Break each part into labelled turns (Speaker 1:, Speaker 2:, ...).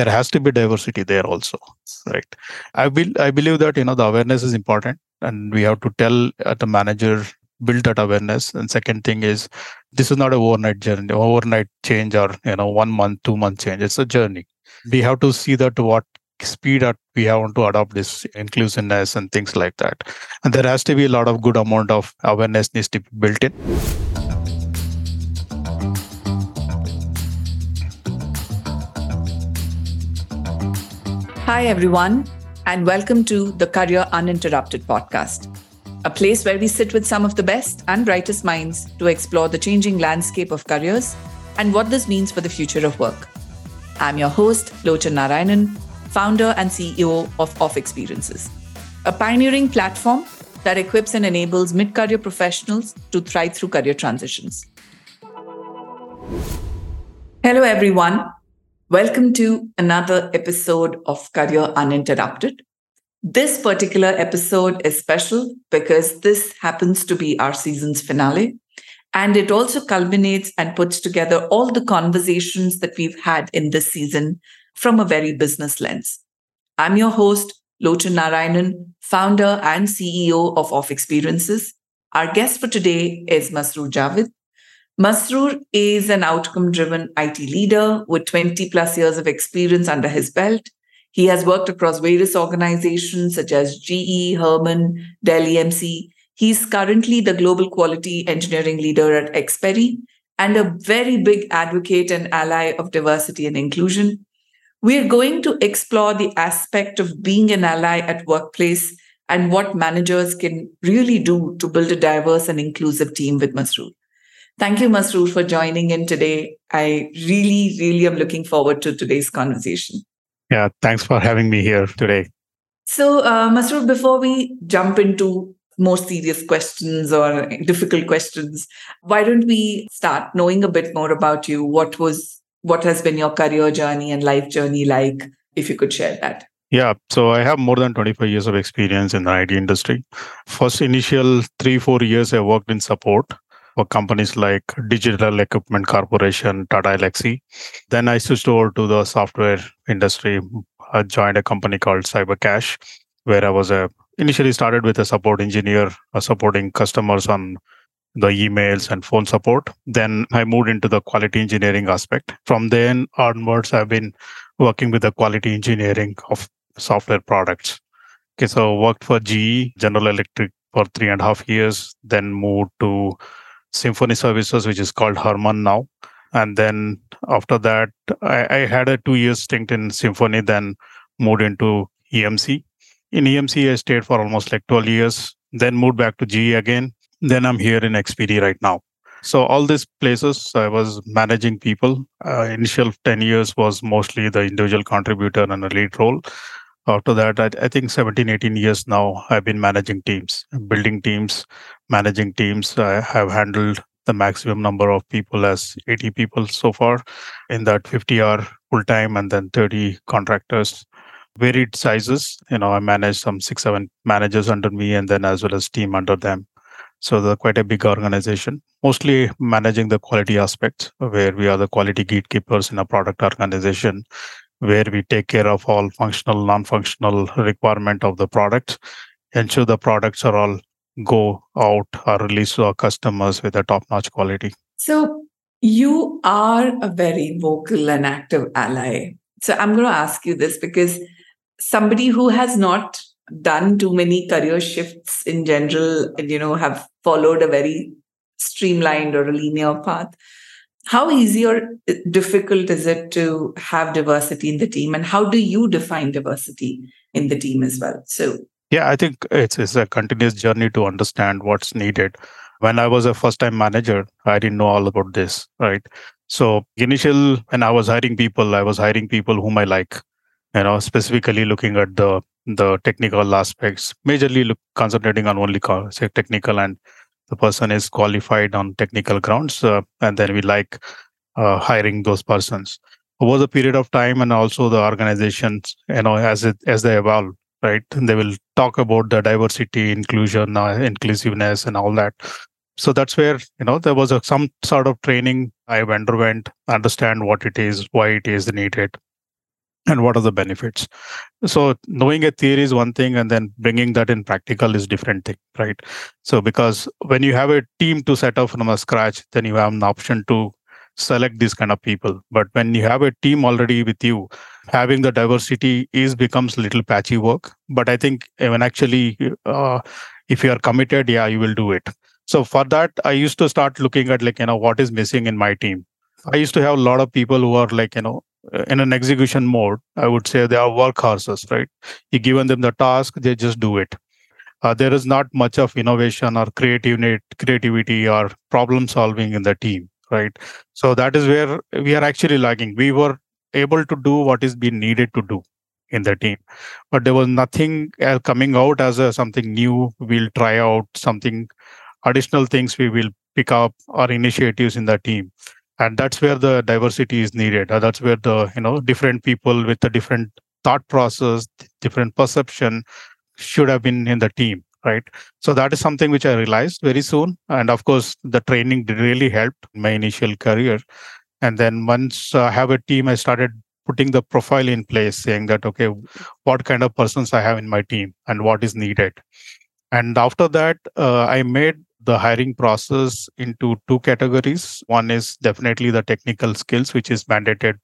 Speaker 1: there has to be diversity there also right? I will i believe that you know the awareness is important and we have to tell uh, the manager build that awareness. And second thing is this is not a overnight journey overnight change or you know one month two month change. It's a journey. We have to see that what speed at we have to adopt this inclusiveness and things like that. And there has to be a lot of good amount of awareness needs to be built in
Speaker 2: Hi, everyone, and welcome to the Career Uninterrupted podcast, a place where we sit with some of the best and brightest minds to explore the changing landscape of careers and what this means for the future of work. I'm your host, Lochan Narayanan, founder and CEO of Off Experiences, a pioneering platform that equips and enables mid career professionals to thrive through career transitions. Hello, everyone. Welcome to another episode of Career Uninterrupted. This particular episode is special because this happens to be our season's finale. And it also culminates and puts together all the conversations that we've had in this season from a very business lens. I'm your host, Lochan Narayanan, founder and CEO of Off Experiences. Our guest for today is Masroor Javid, Masroor is an outcome driven IT leader with 20 plus years of experience under his belt. He has worked across various organizations such as GE, Harman, Dell EMC. He's currently the global quality engineering leader at Xperi and a very big advocate and ally of diversity and inclusion. We're going to explore the aspect of being an ally at workplace and what managers can really do to build a diverse and inclusive team with Masroor. Thank you, Masroor, for joining in today. I really, really am looking forward to today's conversation.
Speaker 1: Yeah, thanks for having me here today.
Speaker 2: So, uh, Masroor, before we jump into more serious questions or difficult questions, why don't we start knowing a bit more about you? What was, what has been your career journey and life journey like? If you could share that.
Speaker 1: Yeah, so I have more than 25 years of experience in the IT industry. First initial three, four years, I worked in support for companies like Digital Equipment Corporation, Tata Elxsi. Then I switched over to the software industry. I joined a company called Cybercash, where I was a initially started with a support engineer uh, supporting customers on the emails and phone support. Then I moved into the quality engineering aspect. From then onwards, I've been working with the quality engineering of software products. Okay, so worked for GE, General Electric for three and a half years, then moved to Symphony Services, which is called Harman now. And then after that, I, I had a two year stint in Symphony, then moved into EMC. In EMC, I stayed for almost like 12 years, then moved back to GE again. Then I'm here in Xperi right now. So all these places, I was managing people. Uh, initial 10 years was mostly the individual contributor and a lead role. After that, I, I think 17, 18 years now, I've been managing teams, building teams, managing teams. I have handled the maximum number of people as 80 people so far in that 50 are full time and then 30 contractors. Varied sizes you know i manage some six seven managers under me and then as well as team under them. So they're quite a big organization mostly managing the quality aspects where we are the quality gatekeepers in a product organization where we take care of all functional non-functional requirement of the product ensure the products are all go out or release to our customers with a top-notch quality.
Speaker 2: So you are a very vocal and active ally. So I'm going to ask you this because somebody who has not done too many career shifts in general and you know have followed a very streamlined or a linear path how easy or difficult is it to have diversity in the team and how do you define diversity in the team as well so
Speaker 1: yeah, I think it's, it's a continuous journey to understand what's needed. When I was a first time manager, I didn't know all about this, right? So initial when I was hiring people, I was hiring people whom I like, you know, specifically looking at the the technical aspects, majorly look, concentrating on only say technical and the person is qualified on technical grounds, uh, and then we like uh, hiring those persons over the period of time and also the organizations you know as it as they evolve right? And they will talk about the diversity, inclusion, uh, inclusiveness, and all that. So that's where you know there was a, some sort of training I underwent, understand what it is, why it is needed. And what are the benefits? So knowing a theory is one thing and then bringing that in practical is different thing right? So because when you have a team to set up from a scratch then you have an option to select these kind of people. But when you have a team already with you having the diversity is becomes little patchy work. But i think when actually uh, if you are committed yeah you will do it. So for that i used to start looking at like you know what is missing in my team. I used to have a lot of people who are like you know in an execution mode i would say they are workhorses right? You given them the task they just do it. Uh, there is not much of innovation or creativity creativity or problem solving in the team right? So that is where we are actually lagging. We were able to do what is being needed to do in the team but there was nothing uh, coming out as a something new. We'll try out something additional things we will pick up or initiatives in the team and that's where the diversity is needed. Uh, that's where the you know different people with a different thought process different perception should have been in the team right? So that is something which i realized very soon. And of course the training really helped my initial career. And then once i have a team i started putting the profile in place saying that okay what kind of persons i have in my team and what is needed. And after that uh, i made the hiring process into two categories. One is definitely the technical skills which is mandated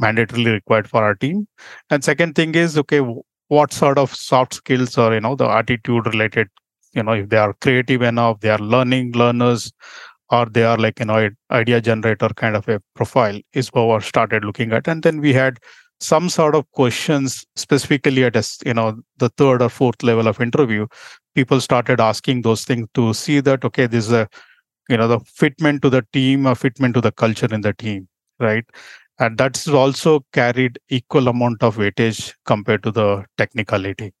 Speaker 1: mandatorily required for our team. And second thing is okay what sort of soft skills or you know the attitude related you know if they are creative enough they are learning learners or they are like you know idea generator kind of a profile is what we started looking at. And then we had some sort of questions specifically at a, you know the third or fourth level of interview people started asking those things to see that okay this is a you know the fitment to the team a fitment to the culture in the team right? And that's also carried equal amount of weightage compared to the technicality.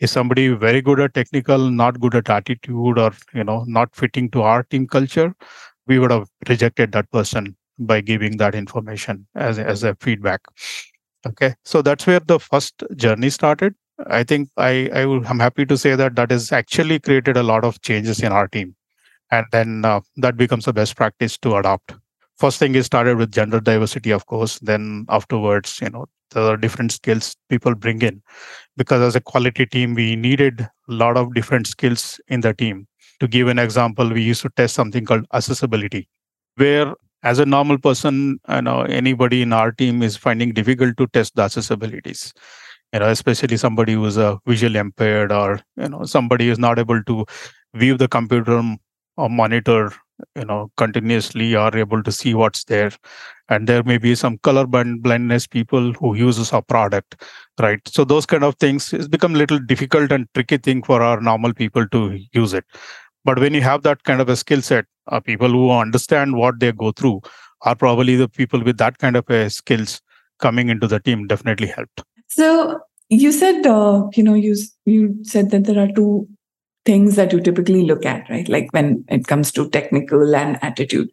Speaker 1: Is somebody very good at technical not good at attitude or you know not fitting to our team culture? We would have rejected that person by giving that information as, as a feedback okay. So that's where the first journey started. I think i, I i'm happy to say that that has actually created a lot of changes in our team. And then uh, that becomes a best practice to adopt. First thing is started with gender diversity of course. Then afterwards you know the different skills people bring in. Because as a quality team we needed a lot of different skills in the team. To give an example we used to test something called accessibility where as a normal person you know anybody in our team is finding difficult to test the accessibilities you know especially somebody who is a visually impaired or you know somebody who is not able to view the computer or monitor you know continuously are able to see what's there. And there may be some color blindness people who uses our product right? So those kind of things has become a little difficult and tricky thing for our normal people to use it but when you have that kind of a skill set uh, people who understand what they go through are probably the people with that kind of a skills coming into the team definitely helped
Speaker 2: so you said uh, you know you you said that there are two things that you typically look at, right? Like when it comes to technical and attitude.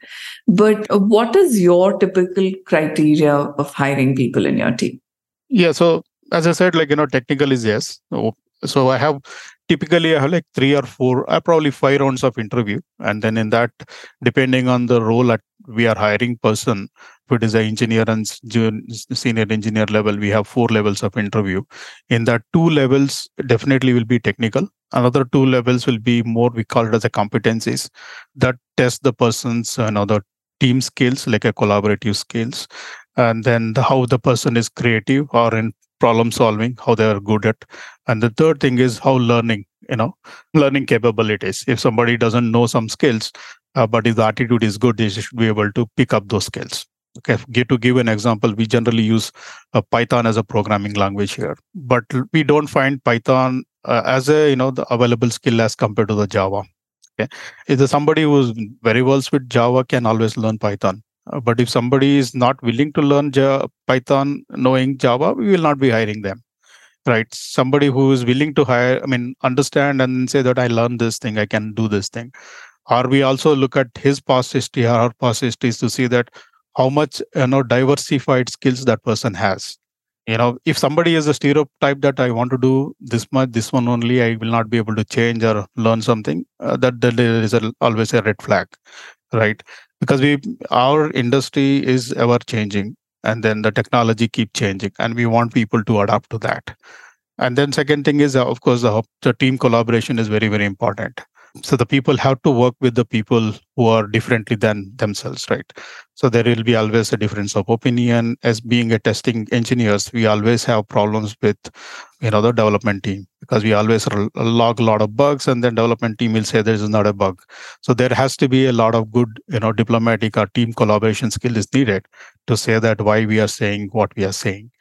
Speaker 2: But what is your typical criteria of hiring people in your team?
Speaker 1: Yeah. So as I said, like, you know, technical is yes. So I have typically I have like three or four, uh, probably five rounds of interview. And then in that, depending on the role at we are hiring person, if it is an engineer and senior engineer level, we have four levels of interview. In that two levels, definitely will be technical. Another two levels will be more, we call it as a competencies that test the person's, you know, team skills, like a collaborative skills. And then the, how the person is creative or in problem solving, how they are good at. And the third thing is how learning, you know, learning capabilities. If somebody doesn't know some skills, uh, but if the attitude is good, they should be able to pick up those skills. Okay, to give an example, we generally use uh, Python as a programming language here, but we don't find Python uh, as a you know the available skill as compared to the Java. Okay, if somebody who's very well with Java can always learn Python, but if somebody is not willing to learn J- Python knowing Java, we will not be hiring them. Right, somebody who is willing to hire, I mean, understand and say that I learned this thing, I can do this thing. Or we also look at his past history or her past histories to see that how much you know diversified skills that person has. You know if somebody is a stereotype that i want to do this much this one only i will not be able to change or learn something uh, that, that there is a, always a red flag right because we our industry is ever changing and then the technology keep changing and we want people to adapt to that. And then second thing is of course the, the team collaboration is very very important so the people have to work with the people who are differently than themselves right? So there will be always a difference of opinion. As being a testing engineers we always have problems with you know the development team because we always log a lot of bugs and then development team will say this is not a bug. So there has to be a lot of good you know diplomatic or team collaboration skill is needed to say that why we are saying what we are saying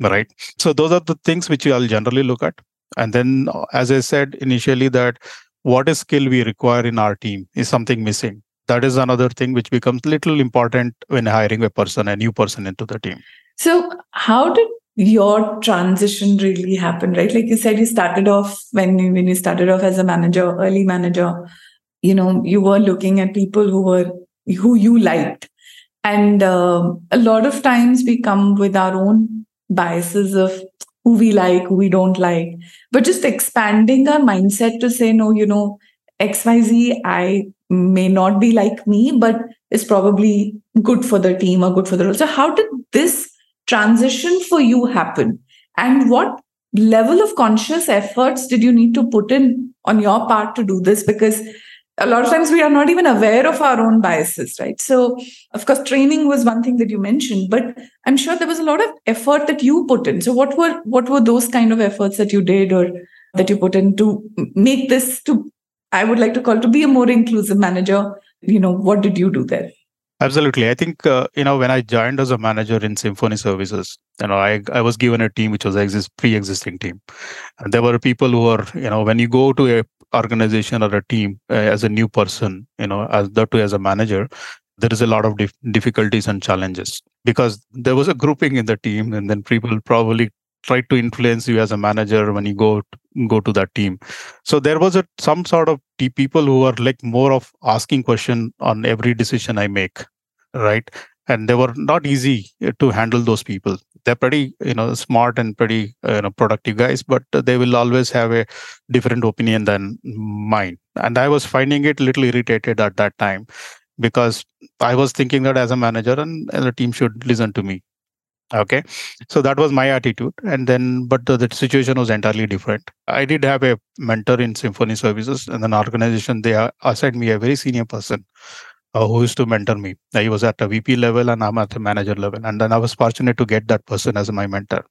Speaker 1: right? So those are the things which i'll generally look at. And then uh, as i said initially that what is skill we require in our team is something missing. That is another thing which becomes little important when hiring a person a new person into the team.
Speaker 2: So how did your transition really happen right? Like you said you started off when you, when you started off as a manager early manager you know you were looking at people who were who you liked. And uh, a lot of times we come with our own biases of who we like, who we don't like, but just expanding our mindset to say, no, you know, XYZ, I may not be like me, but is probably good for the team or good for the role. So, how did this transition for you happen? And what level of conscious efforts did you need to put in on your part to do this? Because a lot of times we are not even aware of our own biases right so of course training was one thing that you mentioned but i'm sure there was a lot of effort that you put in so what were what were those kind of efforts that you did or that you put in to make this to i would like to call to be a more inclusive manager you know what did you do there
Speaker 1: Absolutely. I think, uh, you know, when I joined as a manager in Symphony Services, you know, I, I was given a team which was exist pre-existing team. And there were people who are, you know, when you go to a organization or a team uh, as a new person, you know, as that too as a manager, there is a lot of dif- difficulties and challenges because there was a grouping in the team, and then people probably tried to influence you as a manager when you go to, go to that team. So there was a some sort of people who are like more of asking question on every decision I make, right? And they were not easy to handle those people. They're pretty you know smart and pretty uh, you know productive guys but they will always have a different opinion than mine. And i was finding it a little irritated at that time because i was thinking that as a manager and, and the team should listen to me. Okay? So that was my attitude. And then but the, the, situation was entirely different. I did have a mentor in symphony services and an organization they assigned me a very senior person uh, who used to mentor me. He was at a VP level and I'm at the manager level. And then I was fortunate to get that person as my mentor.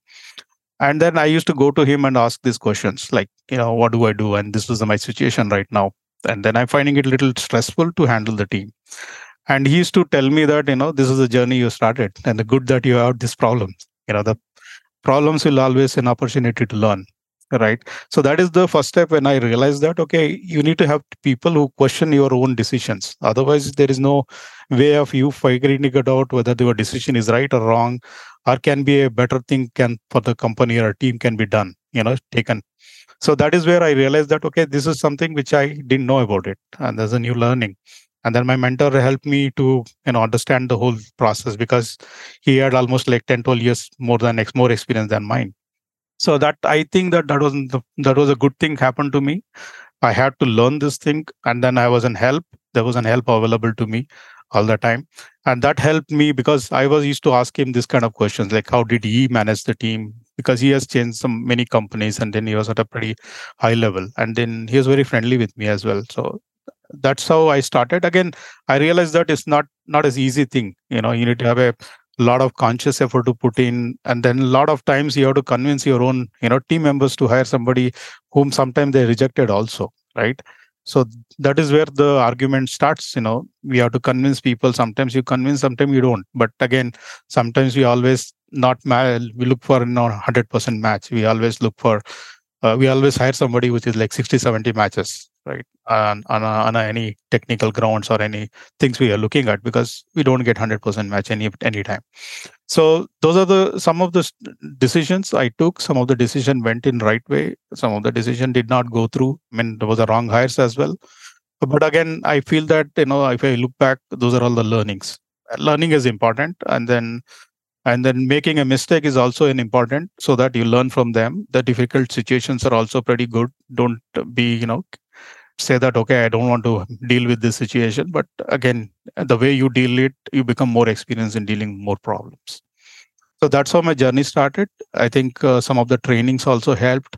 Speaker 1: And then I used to go to him and ask these questions like, you know, what do I do? And this is my situation right now. And then I'm finding it a little stressful to handle the team. And he used to tell me that, you know, this is the journey you started and the good that you have this problem. You know, the problems will always an opportunity to learn right? So that is the first step when i realized that okay you need to have people who question your own decisions. Otherwise there is no way of you figuring it out whether your decision is right or wrong or can be a better thing can for the company or team can be done you know taken. So that is where i realized that okay this is something which i didn't know about it and there's a new learning. And then my mentor helped me to you know understand the whole process because he had almost like 10 12 years more than more experience than mine so that i think that that was that was a good thing happened to me. I had to learn this thing and then i was in help. There was an help available to me all the time. And that helped me because i was used to ask him this kind of questions like how did he manage the team? Because he has changed some many companies and then he was at a pretty high level. And then he was very friendly with me as well. So that's how i started. Again i realized that it's not not as easy thing. You know you need to have a lot of conscious effort to put in and then a lot of times you have to convince your own you know team members to hire somebody whom sometimes they rejected also right? So that is where the argument starts you know. We have to convince people. Sometimes you convince sometimes you don't. But again sometimes we always not ma- we look for you know 100% match. We always look for uh, we always hire somebody which is like 60 70 matches right on on, uh, on any technical grounds or any things we are looking at because we don't get 100% match any any time. So those are the some of the decisions i took. Some of the decision went in right way. Some of the decision did not go through. I mean there was a wrong hires as well. But again i feel that you know if i look back those are all the learnings. Learning is important and then and then making a mistake is also an important so that you learn from them. The difficult situations are also pretty good. Don't be you know say that okay i don't want to deal with this situation but again the way you deal it you become more experienced in dealing more problems So that's how my journey started. I think uh, some of the trainings also helped.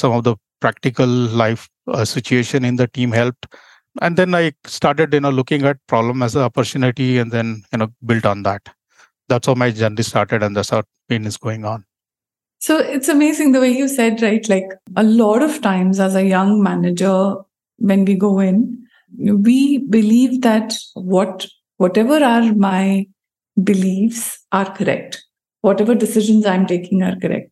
Speaker 1: Some of the practical life uh, situation in the team helped. And then I started, you know, looking at problem as an opportunity, and then you know built on that. That's how my journey started, and that's how pain is going on.
Speaker 2: So it's amazing the way you said, right? Like a lot of times as a young manager, when we go in, we believe that what whatever are my beliefs are correct. Whatever decisions i'm taking are correct.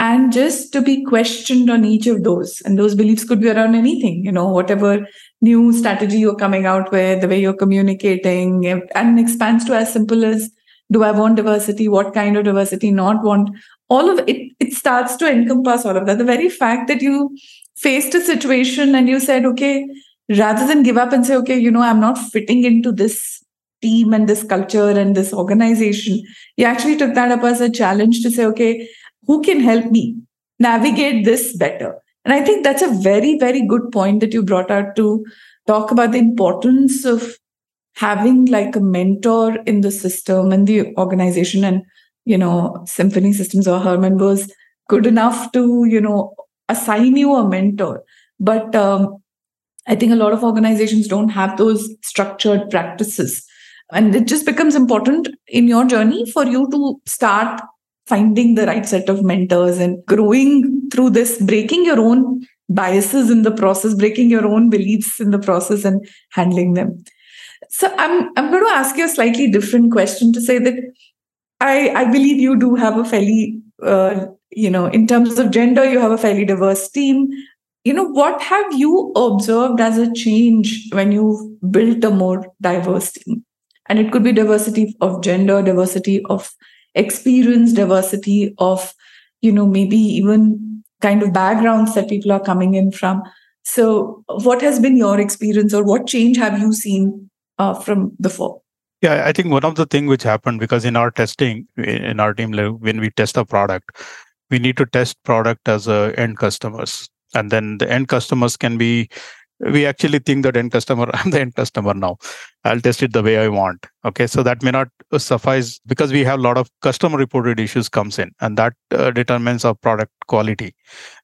Speaker 2: And just to be questioned on each of those and those beliefs could be around anything you know whatever new strategy you're coming out with the way you're communicating and expands to as simple as do i want diversity? What kind of diversity? Not want all of it it starts to encompass all of that. The very fact that you faced a situation and you said okay rather than give up and say, okay, you know, I'm not fitting into this team and this culture and this organization, you actually took that up as a challenge to say, okay, who can help me navigate this better? And I think that's a very, very good point that you brought out to talk about the importance of having like a mentor in the system and the organization. And, you know, Symphony Systems or Harman was good enough to, you know, assign you a mentor. But um, I think a lot of organizations don't have those structured practices. And it just becomes important in your journey for you to start finding the right set of mentors and growing through this, breaking your own biases in the process, breaking your own beliefs in the process and handling them. So I'm I'm going to ask you a slightly different question to say that I I believe you do have a fairly uh, you know in terms of gender you have a fairly diverse team. You know what have you observed as a change when you've built a more diverse team? And it could be diversity of gender diversity of experience diversity of you know maybe even kind of backgrounds that people are coming in from. So what has been your experience or what change have you seen uh, from before?
Speaker 1: Yeah i think one of the things which happened because in our testing in our team when we test a product we need to test product as a end customers. And then the end customers can be we actually think that end customer i'm the end customer now. I'll test it the way i want. Okay so that may not suffice because we have a lot of customer reported issues comes in and that uh, determines our product quality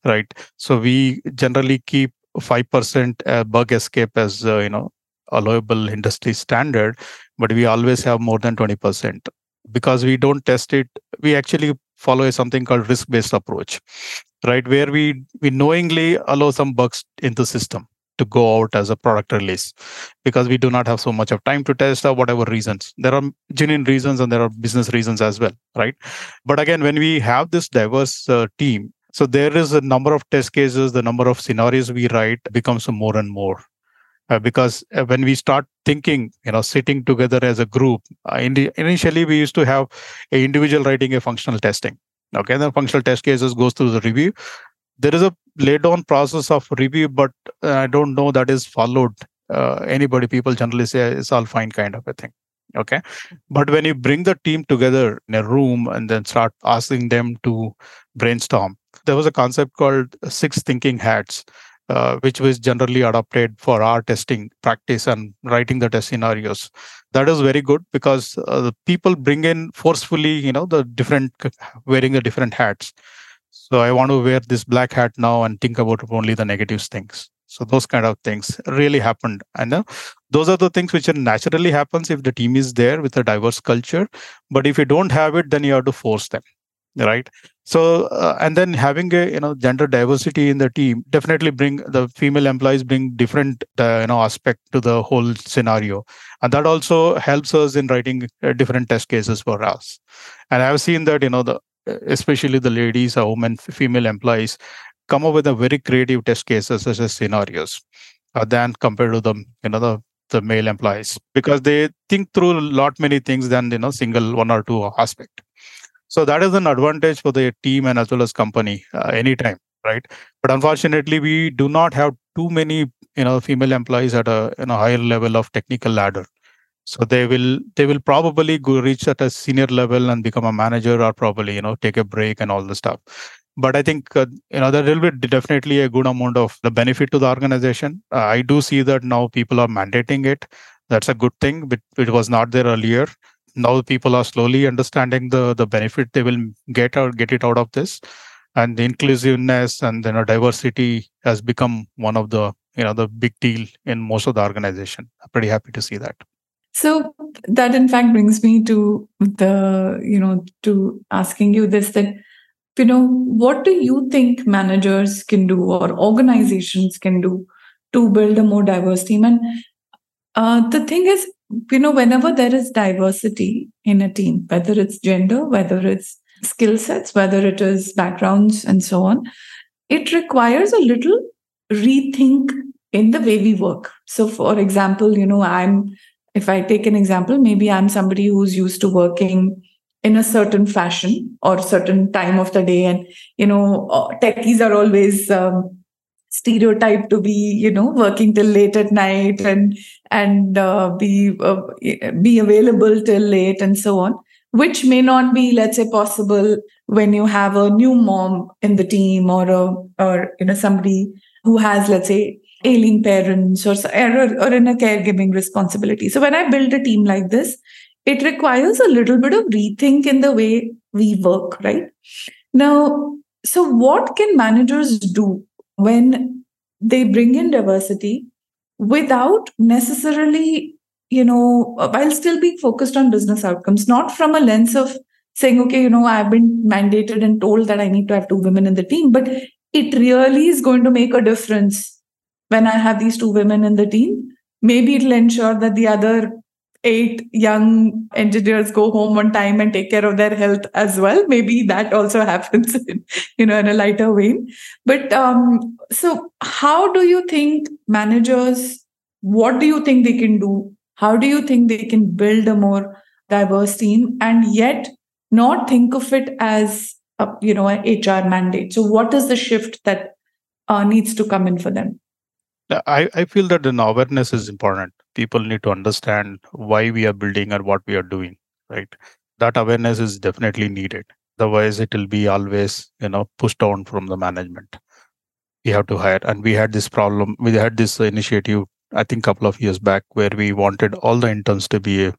Speaker 1: right? So we generally keep 5% uh, bug escape as uh, you know allowable industry standard but we always have more than 20% because we don't test it we actually follow a something called risk based approach right? Where we we knowingly allow some bugs in the system to go out as a product release because we do not have so much of time to test or whatever reasons. There are genuine reasons and there are business reasons as well right? But again when we have this diverse uh, team so there is a number of test cases the number of scenarios we write becomes more and more uh, because uh, when we start thinking you know sitting together as a group uh, in the, initially we used to have a individual writing a functional testing. Okay the functional test cases goes through the review. There is a laid down process of review but uh, i don't know that is followed uh, anybody. People generally say it's all fine kind of a thing. Okay? But when you bring the team together in a room and then start asking them to brainstorm there was a concept called six thinking hats uh, which was generally adopted for our testing practice and writing the test scenarios. That is very good because uh, people bring in forcefully you know the different wearing the different hats. So i want to wear this black hat now and think about only the negative things. So those kind of things really happened. And uh, those are the things which naturally happens if the team is there with a diverse culture. But if you don't have it then you have to force them right? So uh, and then having a you know gender diversity in the team definitely bring the female employees bring different uh, you know aspect to the whole scenario. And that also helps us in writing uh, different test cases for us. And i've seen that you know the especially the ladies or women female employees come up with a very creative test cases such as scenarios uh, than compared to the you know the the male employees. Because they think through a lot many things than you know single one or two aspect so that is an advantage for the team and as well as company uh, anytime, right? But unfortunately, we do not have too many, you know, female employees at a you know, higher level of technical ladder. So they will they will probably go reach at a senior level and become a manager or probably you know take a break and all the stuff. But I think uh, you know there will be definitely a good amount of the benefit to the organization. Uh, I do see that now people are mandating it. That's a good thing, but it was not there earlier now people are slowly understanding the the benefit they will get or get it out of this. And the inclusiveness and you know diversity has become one of the you know the big deal in most of the organization. I'm pretty happy to see that.
Speaker 2: So that in fact brings me to the you know to asking you this that you know what do you think managers can do or organizations can do to build a more diverse team? And uh, the thing is you know whenever there is diversity in a team whether it's gender whether it's skill sets whether it is backgrounds and so on it requires a little rethink in the way we work. So for example you know i'm if I take an example, maybe I'm somebody who's used to working in a certain fashion or certain time of the day, and you know, uh, techies are always um, stereotyped to be, you know, working till late at night and and uh, be uh, be available till late and so on, which may not be, let's say, possible when you have a new mom in the team or a or you know somebody who has, let's say, ailing parents or, or, or in a caregiving responsibility. So when I build a team like this, it requires a little bit of rethink in the way we work, right? Now, so what can managers do when they bring in diversity without necessarily, you know, while still being focused on business outcomes, not from a lens of saying, okay, you know, I've been mandated and told that I need to have two women in the team, but it really is going to make a difference when I have these two women in the team, maybe it'll ensure that the other eight young engineers go home on time and take care of their health as well. Maybe that also happens, in, you know, in a lighter vein. But um, so, how do you think managers? What do you think they can do? How do you think they can build a more diverse team and yet not think of it as a, you know an HR mandate? So, what is the shift that uh, needs to come in for them?
Speaker 1: I, I feel that an awareness is important. People need to understand why we are building and what we are doing, right? That awareness is definitely needed. Otherwise, it will be always, you know, pushed down from the management. We have to hire. And we had this problem, we had this initiative, I think, couple of years back, where we wanted all the interns to be,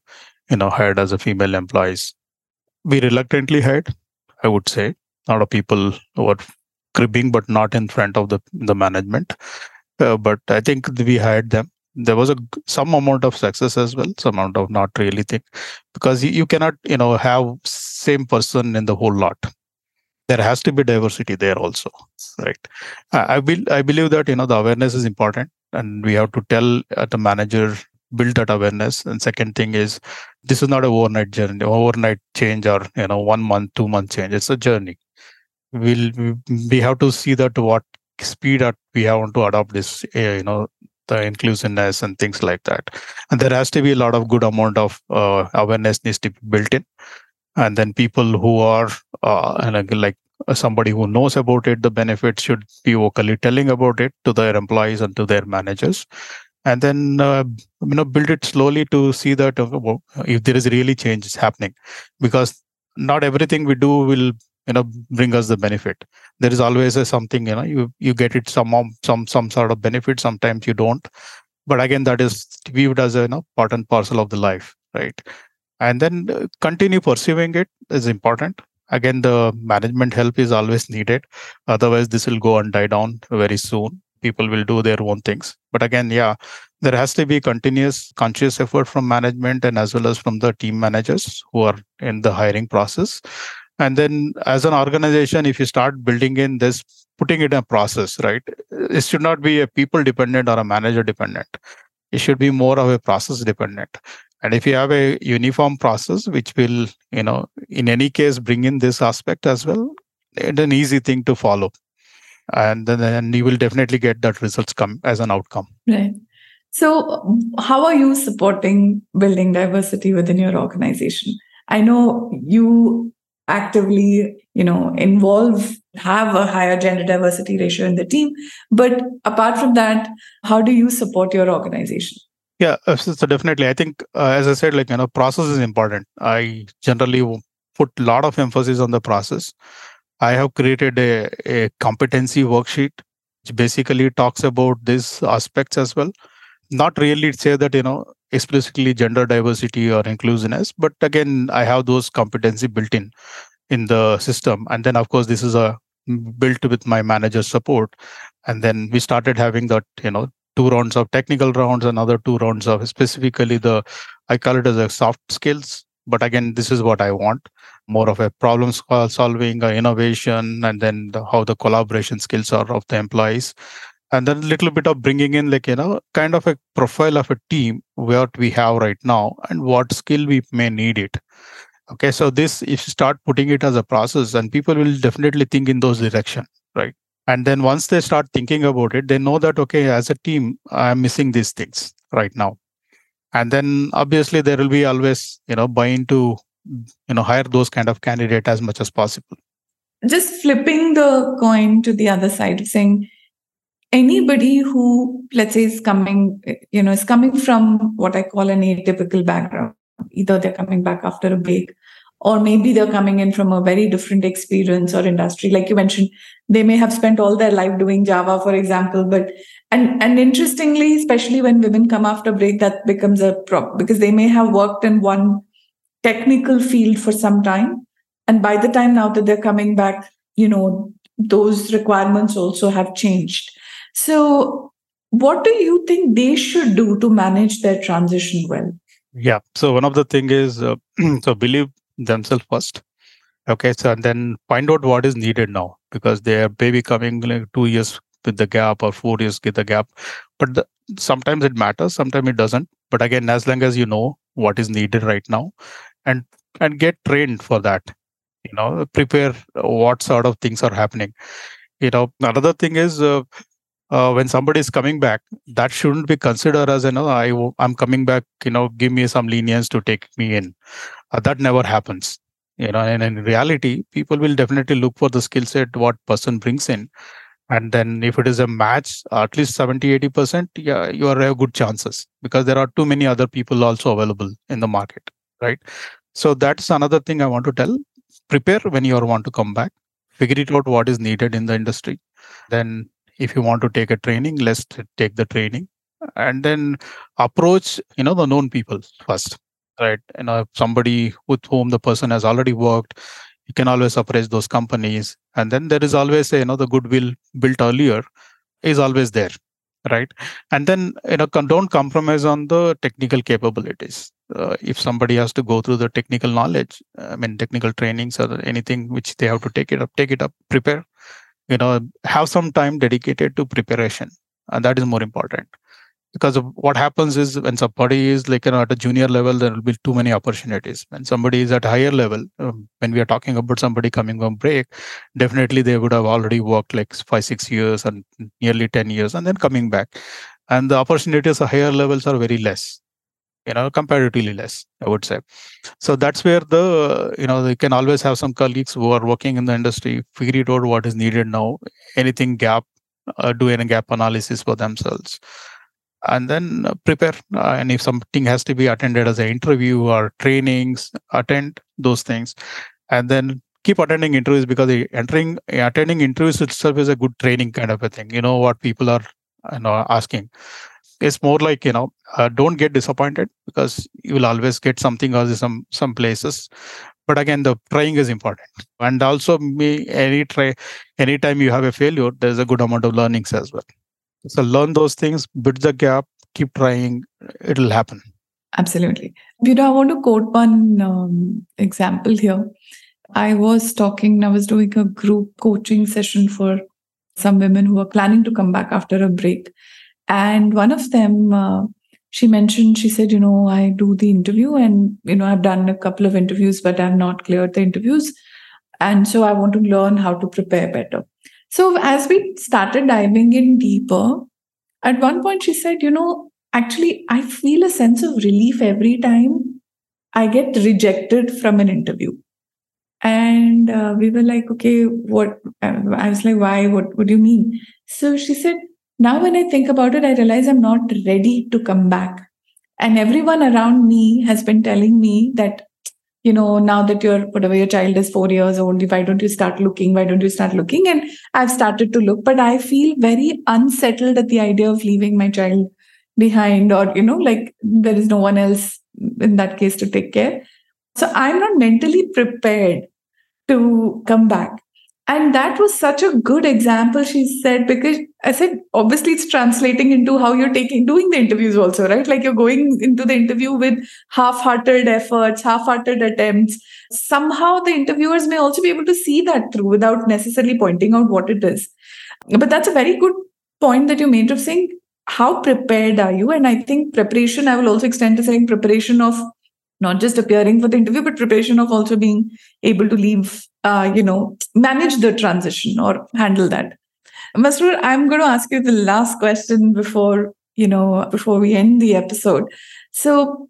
Speaker 1: you know, hired as a female employees. We reluctantly hired, I would say. A lot of people were cribbing, but not in front of the, the management uh, but I think we hired them. There was a some amount of success as well, some amount of not really thing, because you, you cannot you know have same person in the whole lot. There has to be diversity there also, right? I, I will I believe that you know the awareness is important, and we have to tell uh, the manager build that awareness and second thing is this is not a overnight journey overnight change or you know one month two month change it's a journey we'll we have to see that what speed at we want to adopt this uh, you know the inclusiveness and things like that. And there has to be a lot of good amount of uh, awareness needs to be built in. And then people who are uh, and like somebody who knows about it the benefits should be vocally telling about it to their employees and to their managers. And then uh, you know build it slowly to see that uh, if there is really change is happening. Because not everything we do will you know bring us the benefit. There is always a something you know you you get it some some some sort of benefit sometimes you don't. But again that is viewed as a you know part and parcel of the life right? And then uh, continue pursuing it is important. Again the management help is always needed. Otherwise this will go and die down very soon. People will do their own things. But again yeah there has to be continuous conscious effort from management and as well as from the team managers who are in the hiring process and then as an organization if you start building in this putting it in a process right it should not be a people dependent or a manager dependent. It should be more of a process dependent. And if you have a uniform process which will you know in any case bring in this aspect as well it's an easy thing to follow. And then, then you will definitely get that results come as an outcome.
Speaker 2: Right. So how are you supporting building diversity within your organization? I know you actively you know involve have a higher gender diversity ratio in the team. But apart from that how do you support your organization?
Speaker 1: Yeah uh, so definitely. I think uh, as i said like you know process is important. I generally put a lot of emphasis on the process. I have created a, a competency worksheet which basically talks about these aspects as well. Not really say that you know explicitly gender diversity or inclusiveness but again i have those competency built in in the system. And then of course this is a built with my manager support. And then we started having that you know two rounds of technical rounds another two rounds of specifically the i call it as a soft skills. But again this is what i want more of a problem solving uh, innovation and then the, how the collaboration skills are of the employees and then a little bit of bringing in like you know kind of a profile of a team what we have right now and what skill we may need it. Okay so this if you start putting it as a process and people will definitely think in those direction right? And then once they start thinking about it they know that okay as a team i'm missing these things right now. And then obviously there will be always you know buying to you know hire those kind of candidate as much as possible.
Speaker 2: Just flipping the coin to the other side saying anybody who let's say is coming you know is coming from what i call an atypical background either they're coming back after a break or maybe they're coming in from a very different experience or industry. Like you mentioned they may have spent all their life doing java for example but and and interestingly especially when women come after break that becomes a problem because they may have worked in one technical field for some time and by the time now that they're coming back you know those requirements also have changed so what do you think they should do to manage their transition well?
Speaker 1: Yeah so one of the thing is uh, so believe themselves first okay? So and then find out what is needed now because they are maybe coming like two years with the gap or four years with the gap. But the, sometimes it matters sometimes it doesn't. But again as long as you know what is needed right now and and get trained for that you know prepare what sort of things are happening. You know another thing is uh, uh, when somebody is coming back, that shouldn't be considered as you know I I'm coming back. You know, give me some lenience to take me in. Uh, that never happens. You know, and in reality, people will definitely look for the skill set what person brings in, and then if it is a match, at least 70 80 percent, yeah, you are have good chances because there are too many other people also available in the market, right? So that's another thing I want to tell. Prepare when you want to come back. Figure it out what is needed in the industry. Then if you want to take a training let's take the training and then approach you know the known people first right? You know somebody with whom the person has already worked you can always approach those companies and then there is always you know the goodwill built earlier is always there right? And then you know don't compromise on the technical capabilities. Uh, if somebody has to go through the technical knowledge i mean technical trainings or anything which they have to take it up take it up prepare you know have some time dedicated to preparation. And that is more important. Because what happens is when somebody is like you know at a junior level there will be too many opportunities. When somebody is at higher level um, when we are talking about somebody coming from break definitely they would have already worked like five six years and nearly 10 years and then coming back. And the opportunities at higher levels are very less you know comparatively less i would say. So that's where the you know you can always have some colleagues who are working in the industry figure it out what is needed now anything gap uh, do any gap analysis for themselves. And then uh, prepare uh, and if something has to be attended as an interview or trainings attend those things. And then keep attending interviews because entering attending interviews itself is a good training kind of a thing. You know what people are you know asking it's more like you know uh, don't get disappointed because you will always get something or some some places. But again the trying is important. And also me any try anytime you have a failure there's a good amount of learnings as well. So learn those things bridge the gap keep trying it'll happen.
Speaker 2: Absolutely. You know i want to quote one um, example here. I was talking i was doing a group coaching session for some women who are planning to come back after a break and one of them, uh, she mentioned, she said, you know, I do the interview and, you know, I've done a couple of interviews, but I've not cleared the interviews. And so I want to learn how to prepare better. So as we started diving in deeper, at one point she said, you know, actually, I feel a sense of relief every time I get rejected from an interview. And uh, we were like, okay, what? I was like, why? What, what do you mean? So she said, now, when I think about it, I realize I'm not ready to come back. And everyone around me has been telling me that, you know, now that your whatever your child is four years old, why don't you start looking? Why don't you start looking? And I've started to look, but I feel very unsettled at the idea of leaving my child behind or you know like there is no one else in that case to take care so i'm not mentally prepared to come back and that was such a good example she said because i said obviously it's translating into how you're taking doing the interviews also right? Like you're going into the interview with half-hearted efforts half-hearted attempts. Somehow the interviewers may also be able to see that through without necessarily pointing out what it is. But that's a very good point that you made of saying how prepared are you? And i think preparation i will also extend to saying preparation of not just appearing for the interview but preparation of also being able to leave uh, you know manage the transition or handle that Masroor, i'm going to ask you the last question before you know before we end the episode so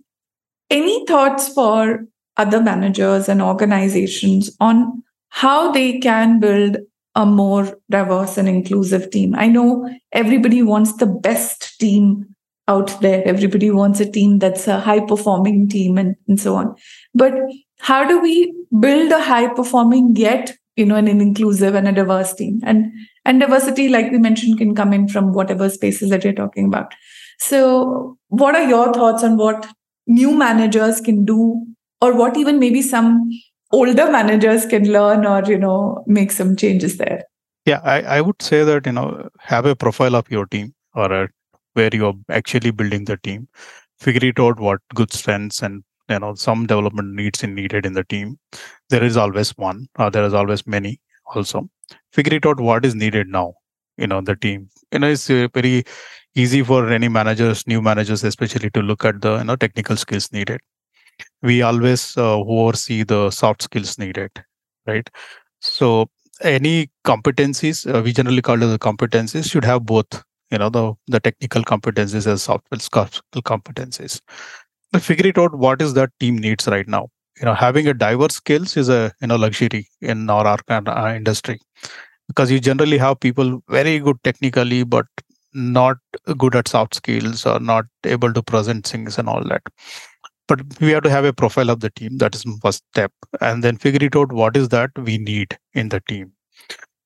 Speaker 2: any thoughts for other managers and organizations on how they can build a more diverse and inclusive team i know everybody wants the best team out there. Everybody wants a team that's a high performing team and, and so on. But how do we build a high performing yet, you know, an inclusive and a diverse team? And and diversity, like we mentioned, can come in from whatever spaces that you're talking about. So what are your thoughts on what new managers can do, or what even maybe some older managers can learn or, you know, make some changes there?
Speaker 1: Yeah, I, I would say that, you know, have a profile of your team or a where you're actually building the team figure it out what good strengths and you know some development needs in needed in the team there is always one uh, there is always many also figure it out what is needed now you know the team. You know it's uh, very easy for any managers new managers especially to look at the you know technical skills needed. We always uh, oversee the soft skills needed right? So any competencies uh, we generally call it the competencies should have both you know the the technical competencies as soft skills competencies. But figure it out what is that team needs right now you know having a diverse skills is a you know luxury in our, our industry. Because you generally have people very good technically but not good at soft skills or not able to present things and all that. But we have to have a profile of the team. That is first step. And then figure it out what is that we need in the team.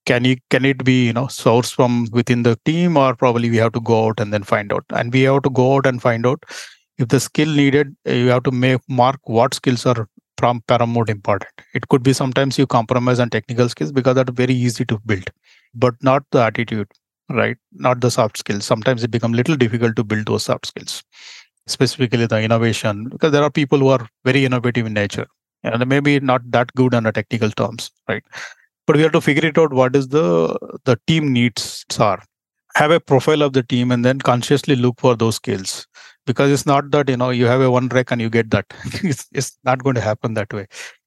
Speaker 1: Can you can it be you know sourced from within the team or probably we have to go out and then find out. And we have to go out and find out if the skill needed you have to make mark what skills are paramount important. It could be sometimes you compromise on technical skills because that's very easy to build but not the attitude right? Not the soft skills. Sometimes it becomes little difficult to build those soft skills specifically the innovation because there are people who are very innovative in nature and maybe not that good on the technical terms right? But we have to figure it out what is the the team needs are have a profile of the team and then consciously look for those skills. Because it's not that you know you have a one rec and you get that. It's, it's not going to happen that way.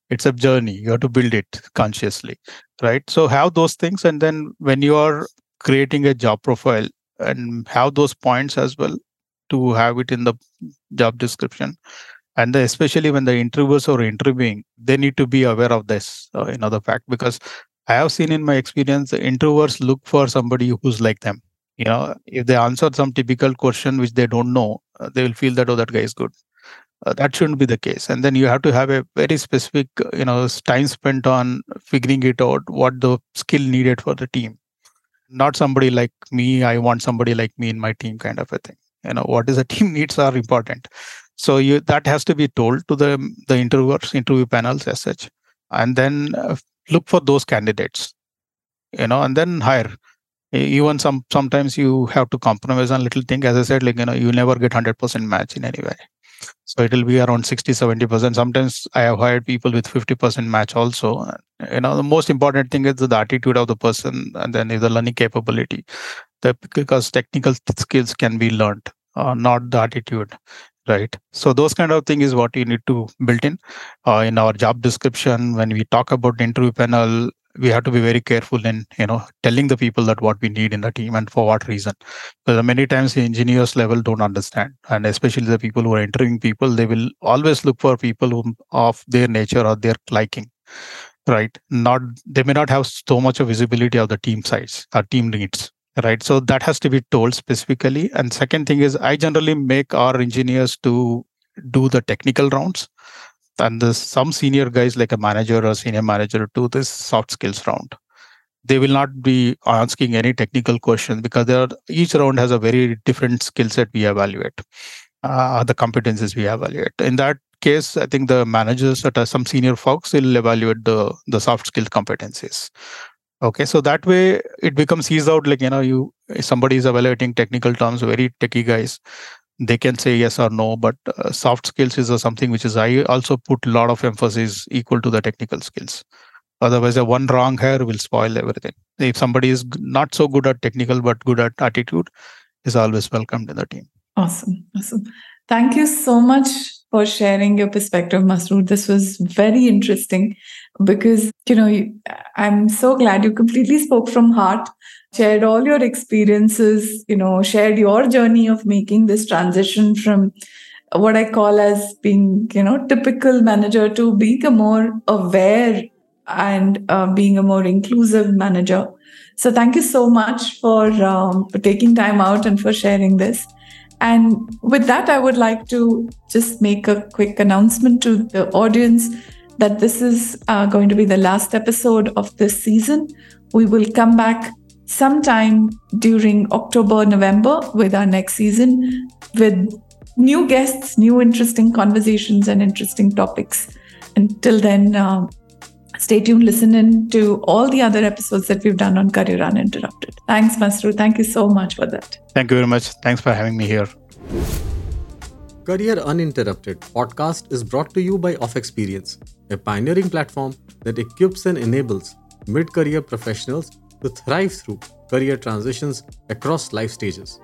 Speaker 1: It's a journey. You have to build it consciously right? So have those things and then when you are creating a job profile and have those points as well to have it in the job description. And the, especially when the interviewers are interviewing they need to be aware of this uh, you know the fact because I have seen in my experience introverts look for somebody who's like them. You know, if they answer some typical question which they don't know, uh, they will feel that oh that guy is good. Uh, that shouldn't be the case. And then you have to have a very specific, uh, you know, time spent on figuring it out what the skill needed for the team. Not somebody like me. I want somebody like me in my team, kind of a thing. You know, what is the team needs are important. So you that has to be told to the the interviewers, interview panels as such, and then uh, look for those candidates you know and then hire even some sometimes you have to compromise on little thing. As i said like you know you never get 100% match in any way. So it will be around 60 70% sometimes i have hired people with 50% match also. You know the most important thing is the attitude of the person and then is the learning capability. The, because technical skills can be learned uh, not the attitude right? So those kind of thing is what you need to build in uh, in our job description. When we talk about interview panel we have to be very careful in you know telling the people that what we need in the team and for what reason. Because many times the engineers level don't understand. And especially the people who are interviewing people they will always look for people who of their nature or their liking right? Not they may not have so much of visibility of the team size or team needs right? So that has to be told specifically. And second thing is i generally make our engineers to do the technical rounds and the, some senior guys like a manager or senior manager do this soft skills round. They will not be asking any technical questions because are, each round has a very different skill set we evaluate. Uh, the competencies we evaluate. In that case i think the managers at some senior folks will evaluate the the soft skill competencies. Okay so that way it becomes eased out like you know you somebody is evaluating technical terms very techy guys they can say yes or no but uh, soft skills is something which is i also put a lot of emphasis equal to the technical skills Otherwise, a one wrong hair will spoil everything. If somebody is not so good at technical but good at attitude, is always welcomed in the team.
Speaker 2: Awesome, awesome. Thank you so much for sharing your perspective, Masroor. This was very interesting because you know I'm so glad you completely spoke from heart, shared all your experiences, you know, shared your journey of making this transition from what I call as being, you know, typical manager to being a more aware and uh, being a more inclusive manager. So thank you so much for, um, for taking time out and for sharing this. And with that, I would like to just make a quick announcement to the audience that this is uh, going to be the last episode of this season. We will come back sometime during October, November with our next season with new guests, new interesting conversations, and interesting topics. Until then, uh, Stay tuned, listen in to all the other episodes that we've done on Career Uninterrupted. Thanks, Masroor. Thank you so much for that.
Speaker 1: Thank you very much. Thanks for having me here.
Speaker 3: Career Uninterrupted podcast is brought to you by Off Experience, a pioneering platform that equips and enables mid career professionals to thrive through career transitions across life stages.